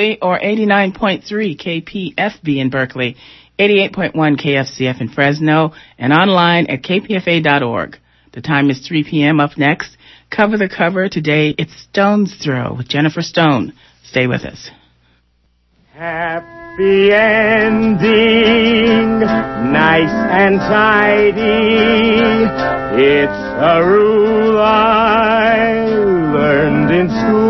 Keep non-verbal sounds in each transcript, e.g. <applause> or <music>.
Berkeley or 89.3 KPFB in Berkeley, 88.1 KFCF in Fresno, and online at kpfa.org. The time is 3 p.m. Up next, cover to cover. Today it's Stone's Throw with Jennifer Stone. Stay with us. Happy ending, nice and tidy. It's a rule I learned in school.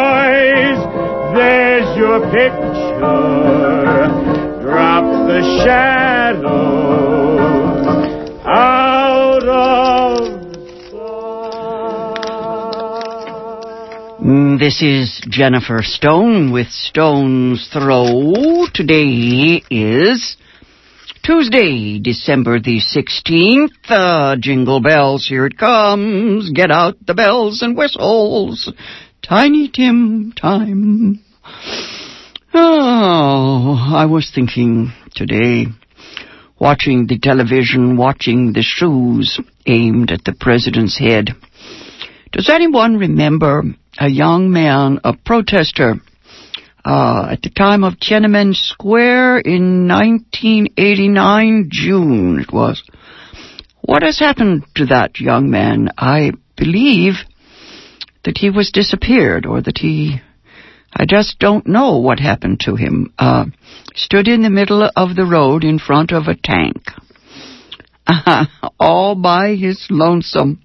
Your picture. Drop the out of Mm, This is Jennifer Stone with Stone's Throw. Today is Tuesday, December the 16th. Uh, jingle bells, here it comes. Get out the bells and whistles. Tiny Tim time. Oh, I was thinking today, watching the television, watching the shoes aimed at the president's head. Does anyone remember a young man, a protester, uh, at the time of Tiananmen Square in 1989, June it was? What has happened to that young man? I believe that he was disappeared or that he, I just don't know what happened to him. Uh, stood in the middle of the road in front of a tank. <laughs> all by his lonesome.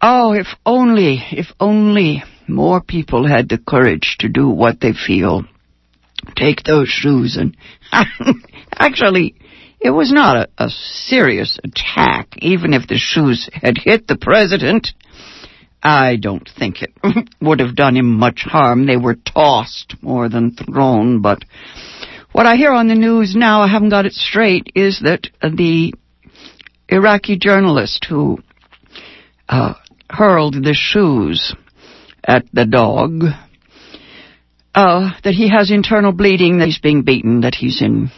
Oh, if only, if only more people had the courage to do what they feel. Take those shoes and <laughs> actually, it was not a, a serious attack, even if the shoes had hit the president. I don't think it <laughs> would have done him much harm. They were tossed more than thrown, but what I hear on the news now, I haven't got it straight, is that the Iraqi journalist who uh, hurled the shoes at the dog, uh, that he has internal bleeding, that he's being beaten, that he's in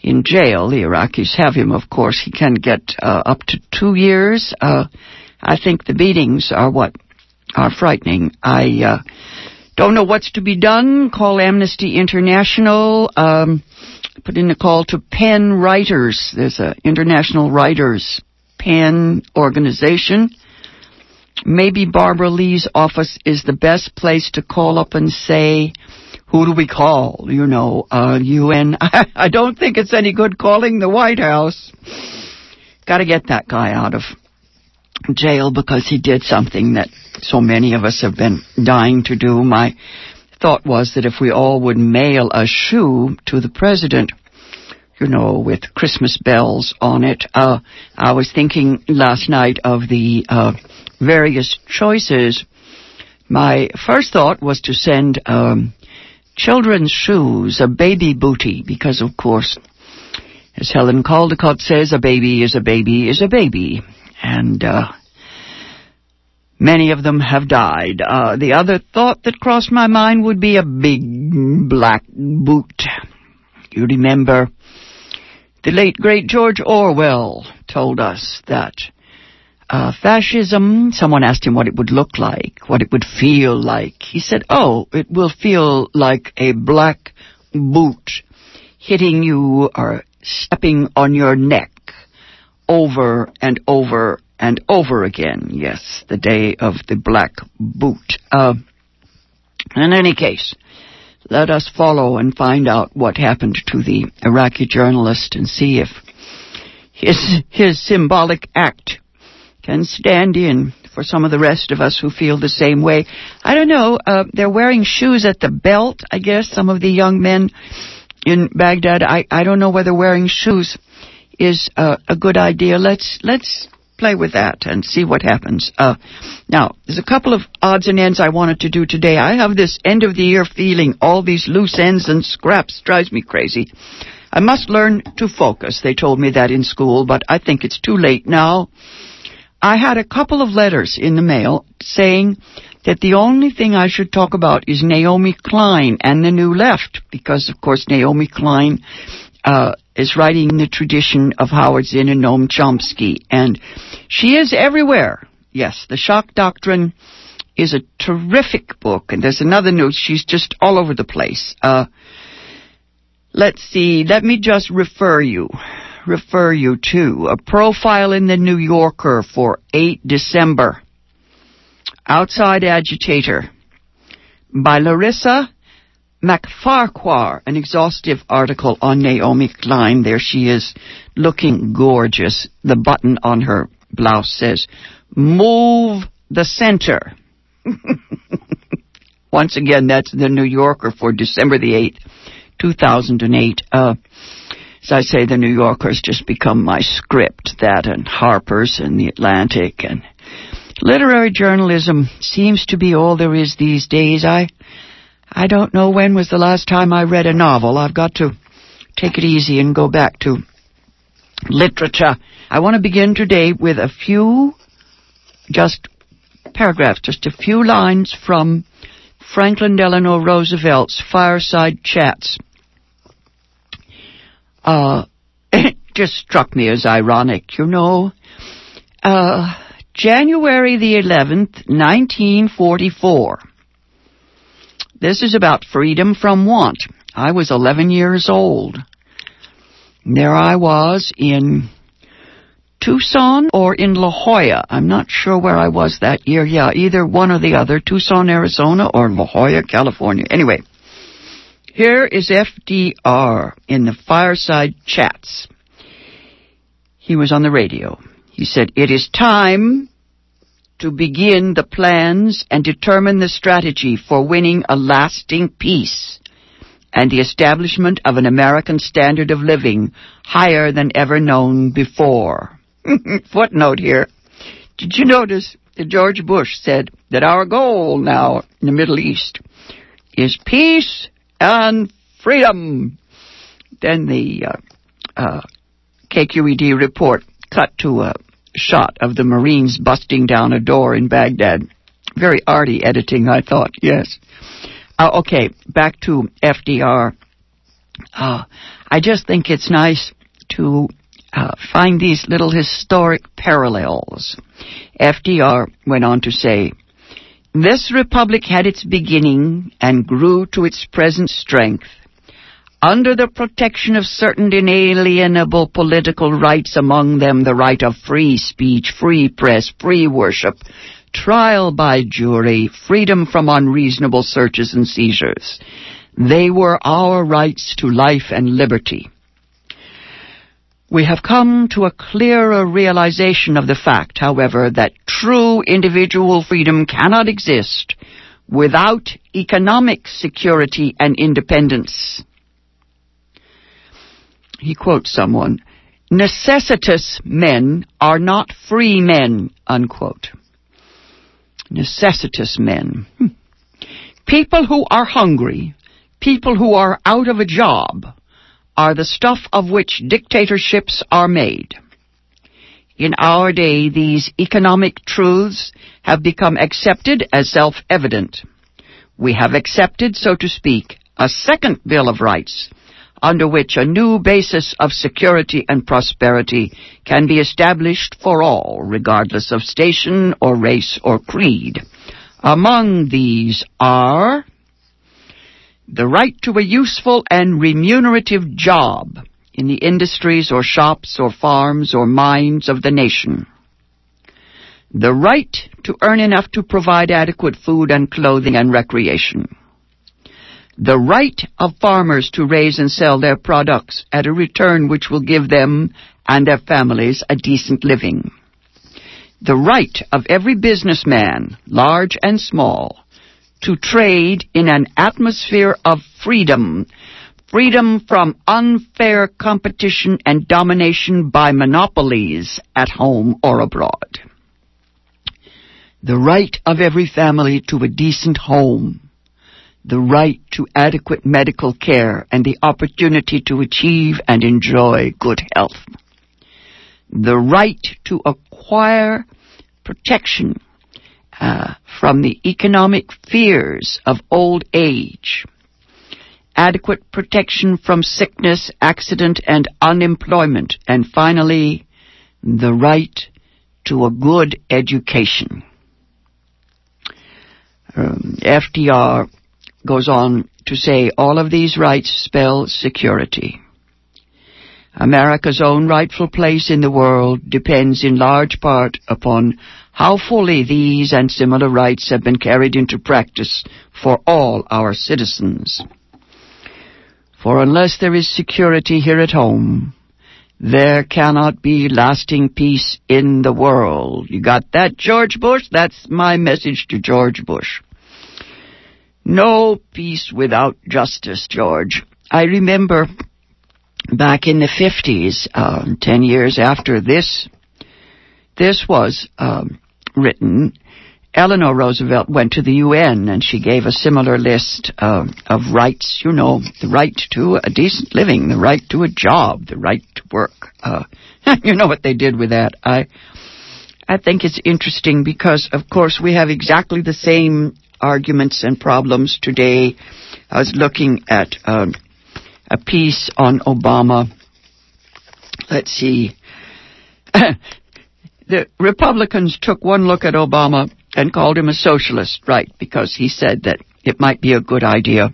in jail. The Iraqis have him, of course. He can get uh, up to two years. Uh, I think the beatings are what are frightening. I uh, don't know what's to be done. Call Amnesty International. Um, put in a call to PEN Writers. There's an international writers PEN organization. Maybe Barbara Lee's office is the best place to call up and say, who do we call? You know, uh, UN. <laughs> I don't think it's any good calling the White House. Got to get that guy out of jail because he did something that so many of us have been dying to do. My thought was that if we all would mail a shoe to the president, you know, with Christmas bells on it, uh, I was thinking last night of the uh, various choices. My first thought was to send um, children's shoes, a baby booty, because of course, as Helen Caldicott says, a baby is a baby is a baby. And, uh, many of them have died. Uh, the other thought that crossed my mind would be a big black boot. You remember the late great George Orwell told us that uh, fascism, someone asked him what it would look like, what it would feel like. He said, oh, it will feel like a black boot hitting you or stepping on your neck over and over and over again. Yes, the day of the black boot. Uh, in any case, let us follow and find out what happened to the Iraqi journalist and see if his, his symbolic act can stand in for some of the rest of us who feel the same way. I don't know, uh, they're wearing shoes at the belt, I guess, some of the young men in Baghdad. I, I don't know whether wearing shoes is uh, a good idea. Let's, let's play with that and see what happens. Uh, now, there's a couple of odds and ends I wanted to do today. I have this end of the year feeling. All these loose ends and scraps drives me crazy. I must learn to focus. They told me that in school, but I think it's too late now. I had a couple of letters in the mail saying that the only thing I should talk about is Naomi Klein and the New Left, because of course Naomi Klein uh, is writing the tradition of Howard Zinn and Noam Chomsky, and she is everywhere. Yes, the shock doctrine is a terrific book, and there's another note. She's just all over the place. Uh, let's see. Let me just refer you refer you to a profile in the New Yorker for 8 December. Outside Agitator by Larissa MacFarquhar, an exhaustive article on Naomi Klein. There she is, looking gorgeous. The button on her blouse says, Move the center. <laughs> Once again, that's the New Yorker for December the 8th, 2008. Uh, as I say, the New Yorker's just become my script, that and Harper's and the Atlantic and literary journalism seems to be all there is these days. I, I don't know when was the last time I read a novel. I've got to take it easy and go back to literature. I want to begin today with a few, just paragraphs, just a few lines from Franklin Delano Roosevelt's Fireside Chats uh, <laughs> it just struck me as ironic, you know. Uh, January the 11th, 1944. This is about freedom from want. I was 11 years old. There I was in Tucson or in La Jolla. I'm not sure where I was that year. Yeah, either one or the other. Tucson, Arizona or La Jolla, California. Anyway, here is FDR in the fireside chats. He was on the radio. He said, It is time to begin the plans and determine the strategy for winning a lasting peace and the establishment of an American standard of living higher than ever known before. <laughs> Footnote here. Did you notice that George Bush said that our goal now in the Middle East is peace and freedom. Then the uh, uh, KQED report cut to a shot of the Marines busting down a door in Baghdad. Very arty editing, I thought, yes. Uh, okay, back to FDR. Uh, I just think it's nice to uh, find these little historic parallels. FDR went on to say, this republic had its beginning and grew to its present strength under the protection of certain inalienable political rights, among them the right of free speech, free press, free worship, trial by jury, freedom from unreasonable searches and seizures. They were our rights to life and liberty. We have come to a clearer realization of the fact, however, that true individual freedom cannot exist without economic security and independence. He quotes someone, necessitous men are not free men, unquote. Necessitous men. Hmm. People who are hungry, people who are out of a job, are the stuff of which dictatorships are made. In our day, these economic truths have become accepted as self-evident. We have accepted, so to speak, a second Bill of Rights, under which a new basis of security and prosperity can be established for all, regardless of station or race or creed. Among these are the right to a useful and remunerative job in the industries or shops or farms or mines of the nation. The right to earn enough to provide adequate food and clothing and recreation. The right of farmers to raise and sell their products at a return which will give them and their families a decent living. The right of every businessman, large and small, to trade in an atmosphere of freedom freedom from unfair competition and domination by monopolies at home or abroad. The right of every family to a decent home. The right to adequate medical care and the opportunity to achieve and enjoy good health. The right to acquire protection uh, from the economic fears of old age adequate protection from sickness, accident, and unemployment. And finally, the right to a good education. Um, FDR goes on to say all of these rights spell security. America's own rightful place in the world depends in large part upon how fully these and similar rights have been carried into practice for all our citizens. For unless there is security here at home, there cannot be lasting peace in the world. You got that, George Bush? That's my message to George Bush. No peace without justice, George. I remember back in the 50s, um, 10 years after this, this was um, written, Eleanor Roosevelt went to the UN and she gave a similar list uh, of rights, you know, the right to a decent living, the right to a job, the right to work. Uh, <laughs> you know what they did with that. I, I think it's interesting because, of course, we have exactly the same arguments and problems today. I was looking at um, a piece on Obama. Let's see. <laughs> the Republicans took one look at Obama and called him a socialist, right, because he said that it might be a good idea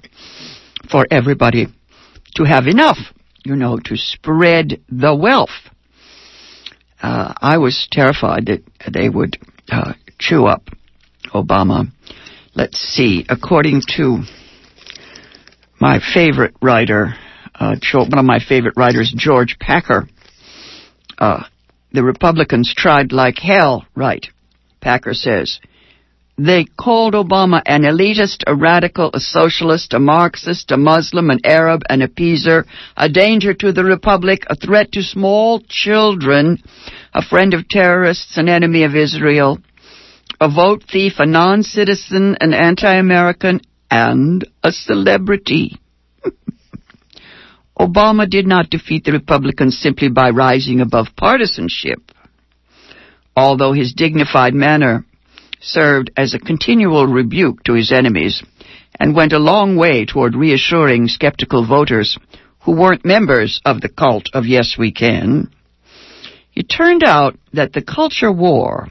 for everybody to have enough, you know, to spread the wealth. Uh, I was terrified that they would uh, chew up Obama. Let's see, according to my favorite writer, uh, one of my favorite writers, George Packer, uh, the Republicans tried like hell, right? Packer says, they called Obama an elitist, a radical, a socialist, a Marxist, a Muslim, an Arab, an appeaser, a danger to the Republic, a threat to small children, a friend of terrorists, an enemy of Israel, a vote thief, a non-citizen, an anti-American, and a celebrity. <laughs> Obama did not defeat the Republicans simply by rising above partisanship. Although his dignified manner served as a continual rebuke to his enemies and went a long way toward reassuring skeptical voters who weren't members of the cult of Yes We Can. It turned out that the culture war,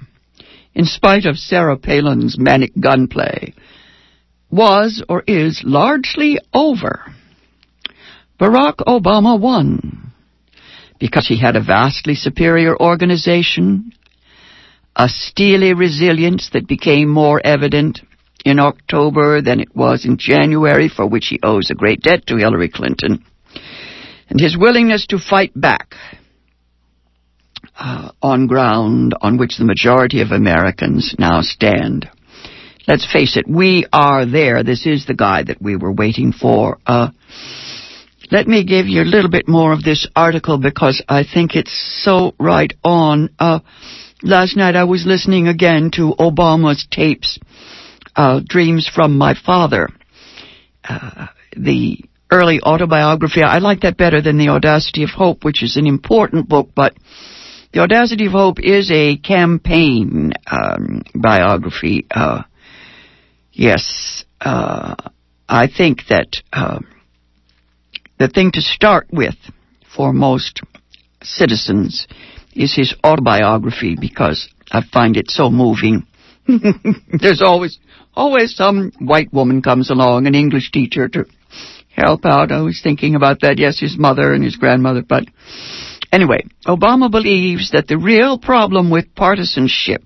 in spite of Sarah Palin's manic gunplay, was or is largely over. Barack Obama won because he had a vastly superior organization, a steely resilience that became more evident in October than it was in January, for which he owes a great debt to Hillary Clinton, and his willingness to fight back uh, on ground on which the majority of Americans now stand. Let's face it, we are there. This is the guy that we were waiting for. Uh, let me give you a little bit more of this article because I think it's so right on. Uh, last night I was listening again to Obama's tapes, uh, Dreams from My Father. Uh, the early autobiography. I like that better than The Audacity of Hope, which is an important book, but The Audacity of Hope is a campaign um, biography. Uh, yes, uh, I think that uh, the thing to start with for most citizens is his autobiography because I find it so moving. <laughs> There's always, always some white woman comes along, an English teacher to help out. I was thinking about that. Yes, his mother and his grandmother, but anyway, Obama believes that the real problem with partisanship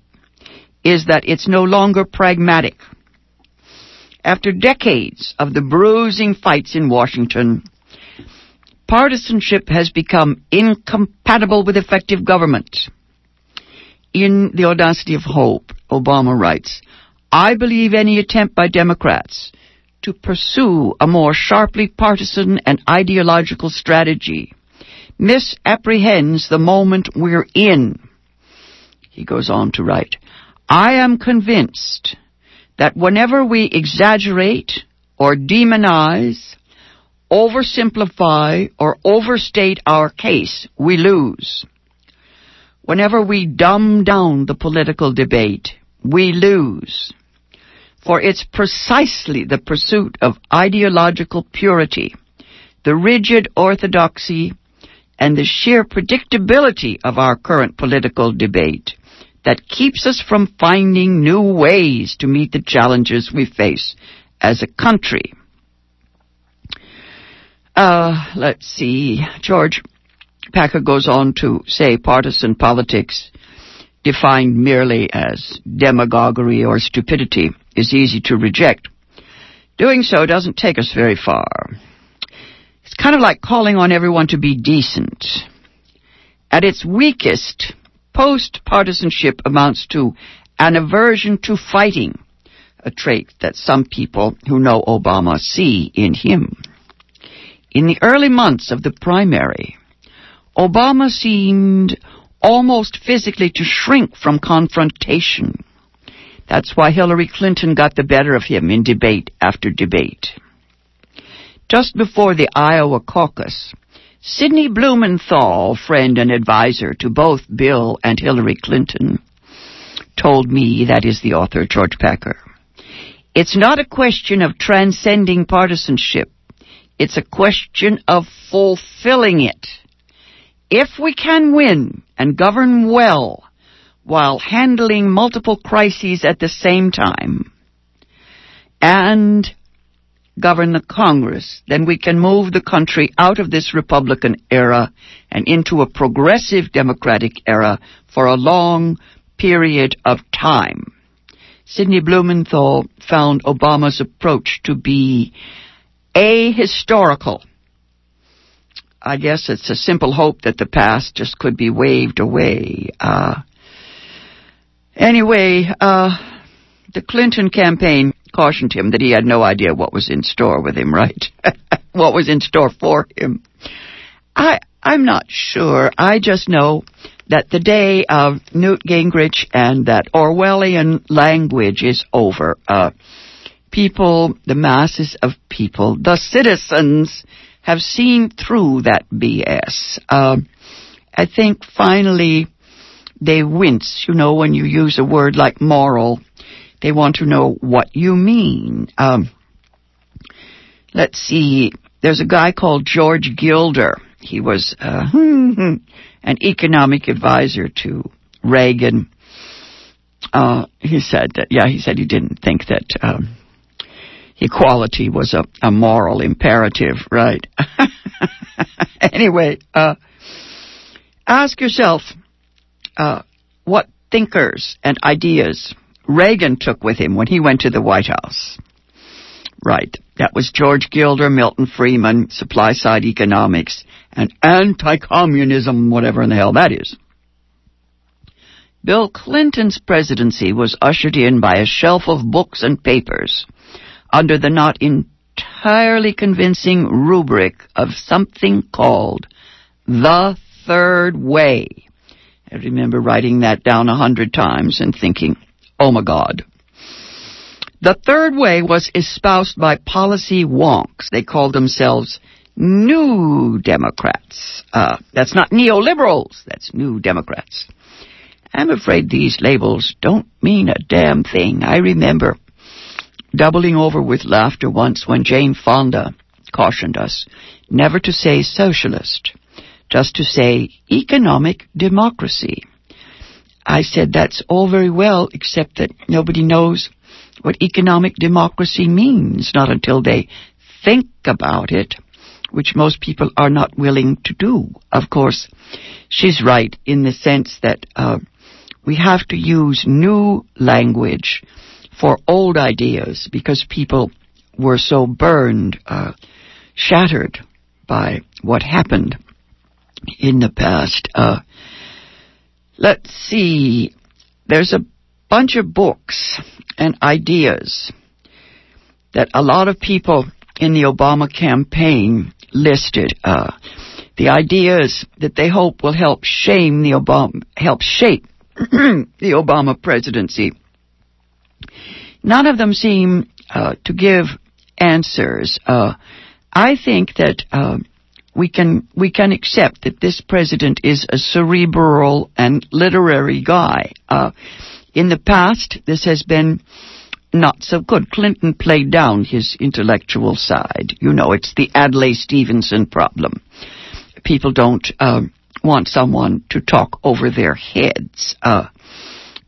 is that it's no longer pragmatic. After decades of the bruising fights in Washington, partisanship has become incompatible with effective government. In The Audacity of Hope, Obama writes, I believe any attempt by Democrats to pursue a more sharply partisan and ideological strategy misapprehends the moment we're in. He goes on to write, I am convinced that whenever we exaggerate or demonize, oversimplify, or overstate our case, we lose. Whenever we dumb down the political debate, we lose. For it's precisely the pursuit of ideological purity, the rigid orthodoxy, and the sheer predictability of our current political debate that keeps us from finding new ways to meet the challenges we face as a country. Uh, let's see. George Packer goes on to say partisan politics, defined merely as demagoguery or stupidity, is easy to reject. Doing so doesn't take us very far. It's kind of like calling on everyone to be decent. At its weakest, post partisanship amounts to an aversion to fighting, a trait that some people who know Obama see in him. In the early months of the primary, Obama seemed almost physically to shrink from confrontation. That's why Hillary Clinton got the better of him in debate after debate. Just before the Iowa caucus, Sidney Blumenthal, friend and advisor to both Bill and Hillary Clinton, told me, that is the author, George Packer, it's not a question of transcending partisanship. It's a question of fulfilling it. If we can win and govern well while handling multiple crises at the same time, and govern the Congress, then we can move the country out of this Republican era and into a progressive Democratic era for a long period of time. Sidney Blumenthal found Obama's approach to be ahistorical. I guess it's a simple hope that the past just could be waved away. Uh, anyway, uh, the Clinton campaign cautioned him that he had no idea what was in store with him, right? <laughs> what was in store for him. I, I'm not sure. I just know that the day of Newt Gingrich and that Orwellian language is over. Uh, people, the masses of people, the citizens have seen through that BS. Uh, I think finally they wince, you know, when you use a word like moral they want to know what you mean. Um, let's see. There's a guy called George Gilder. He was uh, <laughs> an economic advisor to Reagan. Uh, he said that, yeah, he said he didn't think that um, equality was a, a moral imperative, right? <laughs> anyway, uh, ask yourself uh, what thinkers and ideas Reagan took with him when he went to the White House. Right. That was George Gilder, Milton Friedman, supply side economics, and anti-communism, whatever in the hell that is. Bill Clinton's presidency was ushered in by a shelf of books and papers under the not entirely convincing rubric of something called the third way. I remember writing that down a hundred times and thinking, Oh my God. The third way was espoused by policy wonks. They called themselves New Democrats. Uh, that's not neoliberals, that's New Democrats. I'm afraid these labels don't mean a damn thing. I remember doubling over with laughter once when Jane Fonda cautioned us never to say socialist, just to say economic democracy. I said that's all very well, except that nobody knows what economic democracy means, not until they think about it, which most people are not willing to do. Of course, she's right in the sense that uh, we have to use new language for old ideas because people were so burned, uh, shattered by what happened in the past. Uh, Let's see. There's a bunch of books and ideas that a lot of people in the Obama campaign listed. Uh, the ideas that they hope will help shame the Obama, help shape <clears throat> the Obama presidency. None of them seem uh, to give answers. Uh, I think that uh, we can we can accept that this president is a cerebral and literary guy. Uh, in the past, this has been not so good. Clinton played down his intellectual side. You know, it's the Adlai Stevenson problem. People don't uh, want someone to talk over their heads. Uh,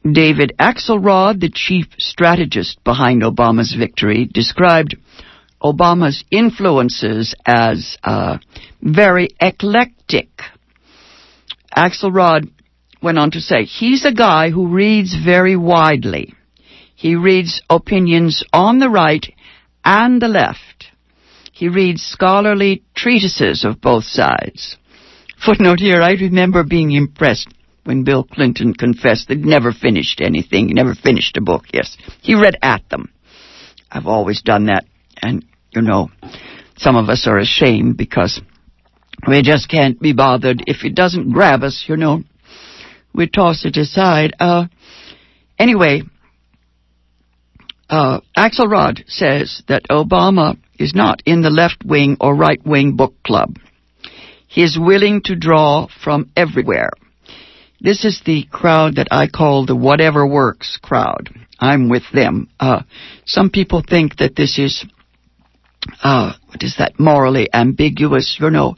David Axelrod, the chief strategist behind Obama's victory, described Obama's influences as uh, very eclectic. Axelrod went on to say, he's a guy who reads very widely. He reads opinions on the right and the left. He reads scholarly treatises of both sides. Footnote here, I remember being impressed when Bill Clinton confessed that he never finished anything, he never finished a book, yes. He read at them. I've always done that, and, you know, some of us are ashamed because we just can't be bothered. If it doesn't grab us, you know, we toss it aside. Uh, anyway, uh, Axelrod says that Obama is not in the left wing or right wing book club. He is willing to draw from everywhere. This is the crowd that I call the whatever works crowd. I'm with them. Uh, some people think that this is, uh, what is that, morally ambiguous. You know,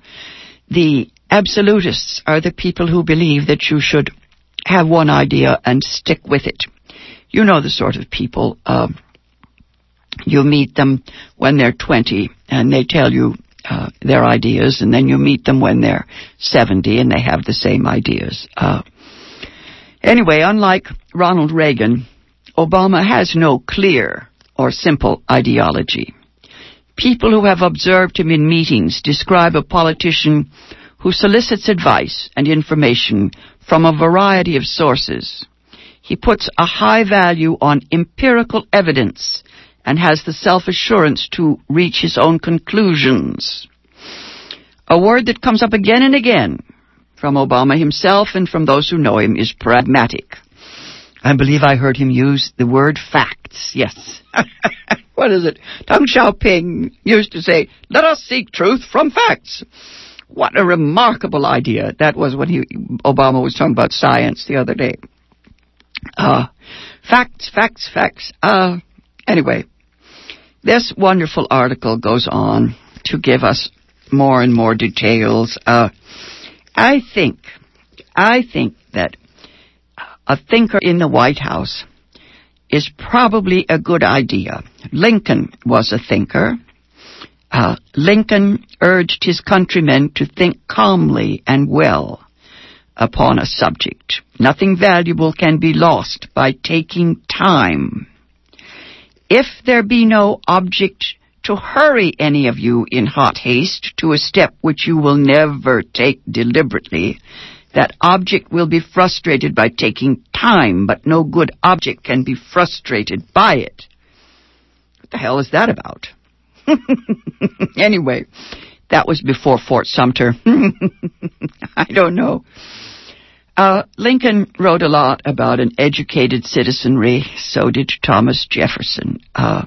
the absolutists are the people who believe that you should have one idea and stick with it. You know the sort of people. Uh, you meet them when they're 20 and they tell you uh, their ideas, and then you meet them when they're 70 and they have the same ideas. Uh, anyway, unlike Ronald Reagan, Obama has no clear or simple ideology. People who have observed him in meetings describe a politician who solicits advice and information from a variety of sources. He puts a high value on empirical evidence and has the self-assurance to reach his own conclusions. A word that comes up again and again from Obama himself and from those who know him is pragmatic. I believe I heard him use the word facts. Yes. <laughs> what is it? Deng Xiaoping used to say, let us seek truth from facts. What a remarkable idea. That was when he, Obama was talking about science the other day. Uh, facts, facts, facts. Uh, anyway, this wonderful article goes on to give us more and more details. Uh, I think, I think that a thinker in the White House is probably a good idea. Lincoln was a thinker. Uh, Lincoln urged his countrymen to think calmly and well upon a subject. Nothing valuable can be lost by taking time. If there be no object to hurry any of you in hot haste to a step which you will never take deliberately, that object will be frustrated by taking time, but no good object can be frustrated by it. What the hell is that about? <laughs> anyway, that was before Fort Sumter. <laughs> I don't know. Uh, Lincoln wrote a lot about an educated citizenry. So did Thomas Jefferson. Uh,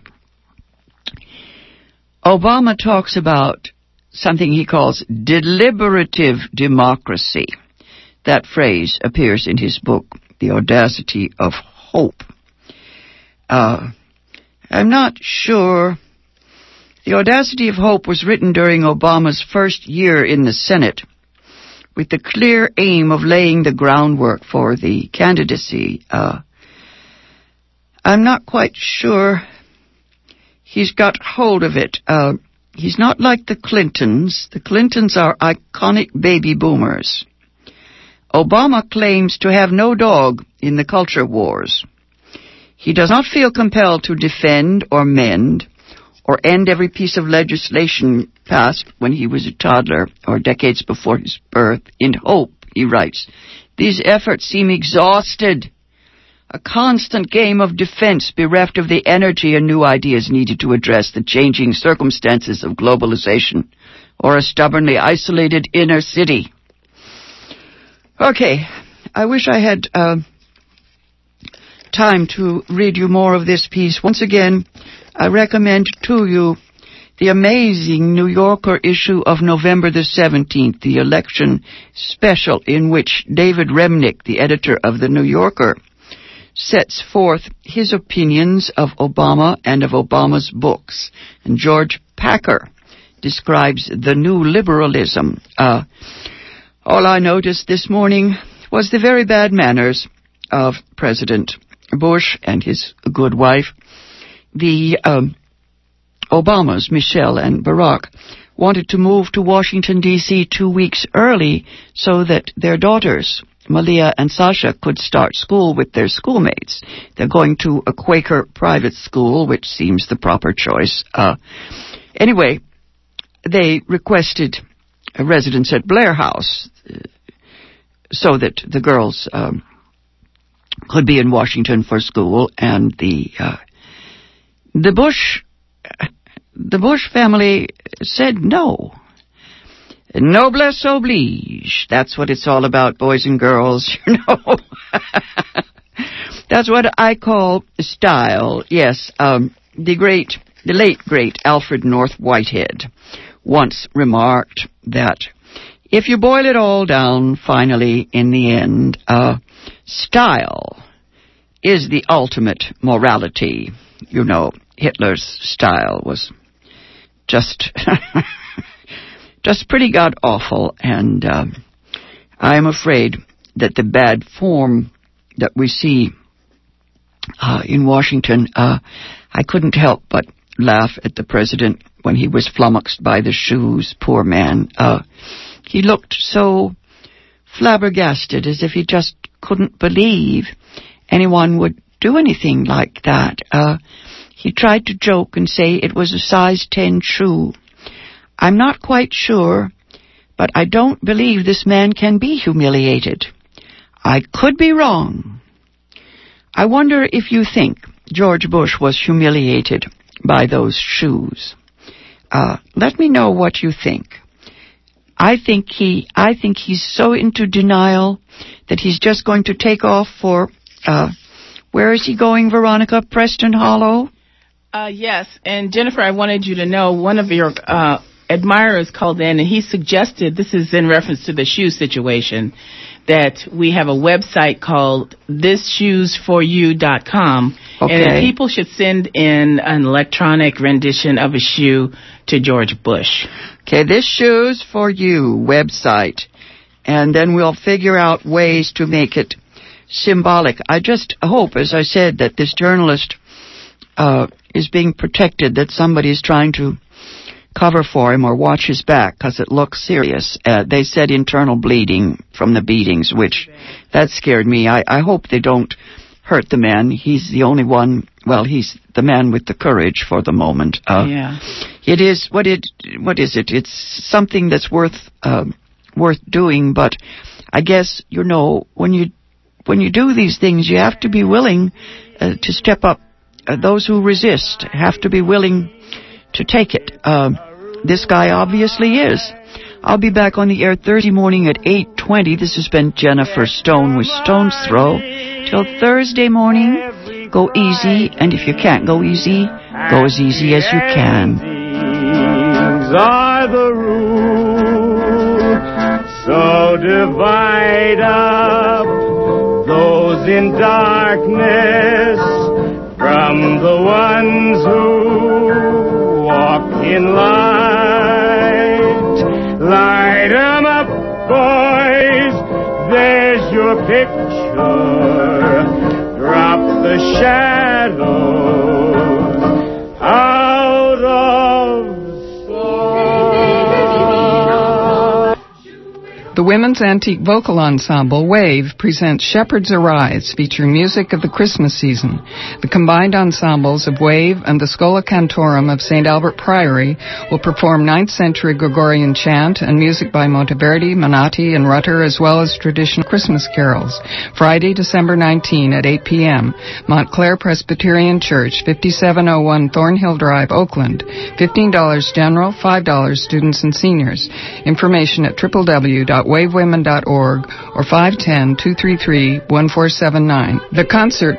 Obama talks about something he calls deliberative democracy. That phrase appears in his book, The Audacity of Hope. Uh, I'm not sure the Audacity of Hope was written during Obama's first year in the Senate with the clear aim of laying the groundwork for the candidacy. Uh, I'm not quite sure he's got hold of it. Uh, he's not like the Clintons. The Clintons are iconic baby boomers. Obama claims to have no dog in the culture wars. He does not feel compelled to defend or mend or end every piece of legislation passed when he was a toddler or decades before his birth in hope, he writes. These efforts seem exhausted. a constant game of defense bereft of the energy and new ideas needed to address the changing circumstances of globalization, or a stubbornly isolated inner city. Okay, I wish I had uh, time to read you more of this piece. Once again, I recommend to you the amazing New Yorker issue of November the 17th, the election special in which David Remnick, the editor of the New Yorker, sets forth his opinions of Obama and of Obama's books. And George Packer describes the new liberalism. Uh, all I noticed this morning was the very bad manners of President Bush and his good wife. The um, Obamas, Michelle and Barack, wanted to move to Washington, D.C. two weeks early so that their daughters, Malia and Sasha, could start school with their schoolmates. They're going to a Quaker private school, which seems the proper choice. Uh, anyway, they requested a residence at Blair House uh, so that the girls um, could be in Washington for school, and the uh, the Bush the Bush family said no. Noblesse oblige. That's what it's all about, boys and girls, <laughs> you know. That's what I call style. Yes, um, the great, the late great Alfred North Whitehead once remarked that if you boil it all down, finally, in the end, uh, style is the ultimate morality. You know, Hitler's style was just <laughs> just pretty god awful, and uh, I am afraid that the bad form that we see uh, in Washington, uh, I couldn't help but laugh at the president when he was flummoxed by the shoes. Poor man. Uh, he looked so flabbergasted, as if he just couldn't believe anyone would do anything like that. Uh, he tried to joke and say it was a size 10 shoe. I'm not quite sure, but I don't believe this man can be humiliated. I could be wrong. I wonder if you think George Bush was humiliated by those shoes. Uh, let me know what you think. I think he, I think he's so into denial that he's just going to take off for, uh, where is he going, Veronica? Preston Hollow? Uh, yes, and Jennifer, I wanted you to know one of your uh, admirers called in and he suggested this is in reference to the shoe situation that we have a website called thisshoesforyou.com okay. and people should send in an electronic rendition of a shoe to George Bush. Okay, this shoes for you website and then we'll figure out ways to make it symbolic. I just hope as I said that this journalist uh, is being protected, that somebody is trying to cover for him or watch his back because it looks serious. Uh, they said internal bleeding from the beatings, which that scared me. I, I hope they don't hurt the man. He's the only one. Well, he's the man with the courage for the moment. Uh, yeah. It is what it. What is it? It's something that's worth uh, worth doing. But I guess you know when you when you do these things, you have to be willing uh, to step up uh, those who resist have to be willing to take it. Uh, this guy obviously is. I'll be back on the air Thursday morning at 8.20. This has been Jennifer Stone with Stone's Throw. Till Thursday morning, go easy, and if you can't go easy, go as easy as you can. Are the so divide up those in darkness from the ones who picture. Drop the shadows The Women's Antique Vocal Ensemble, WAVE, presents Shepherds Arise, featuring music of the Christmas season. The combined ensembles of WAVE and the Schola Cantorum of St. Albert Priory will perform 9th century Gregorian chant and music by Monteverdi, Menotti, and Rutter, as well as traditional Christmas carols. Friday, December 19 at 8 p.m. Montclair Presbyterian Church, 5701 Thornhill Drive, Oakland. $15 general, $5 students and seniors. Information at www.wavewomen.org or 510-233-1479. The concert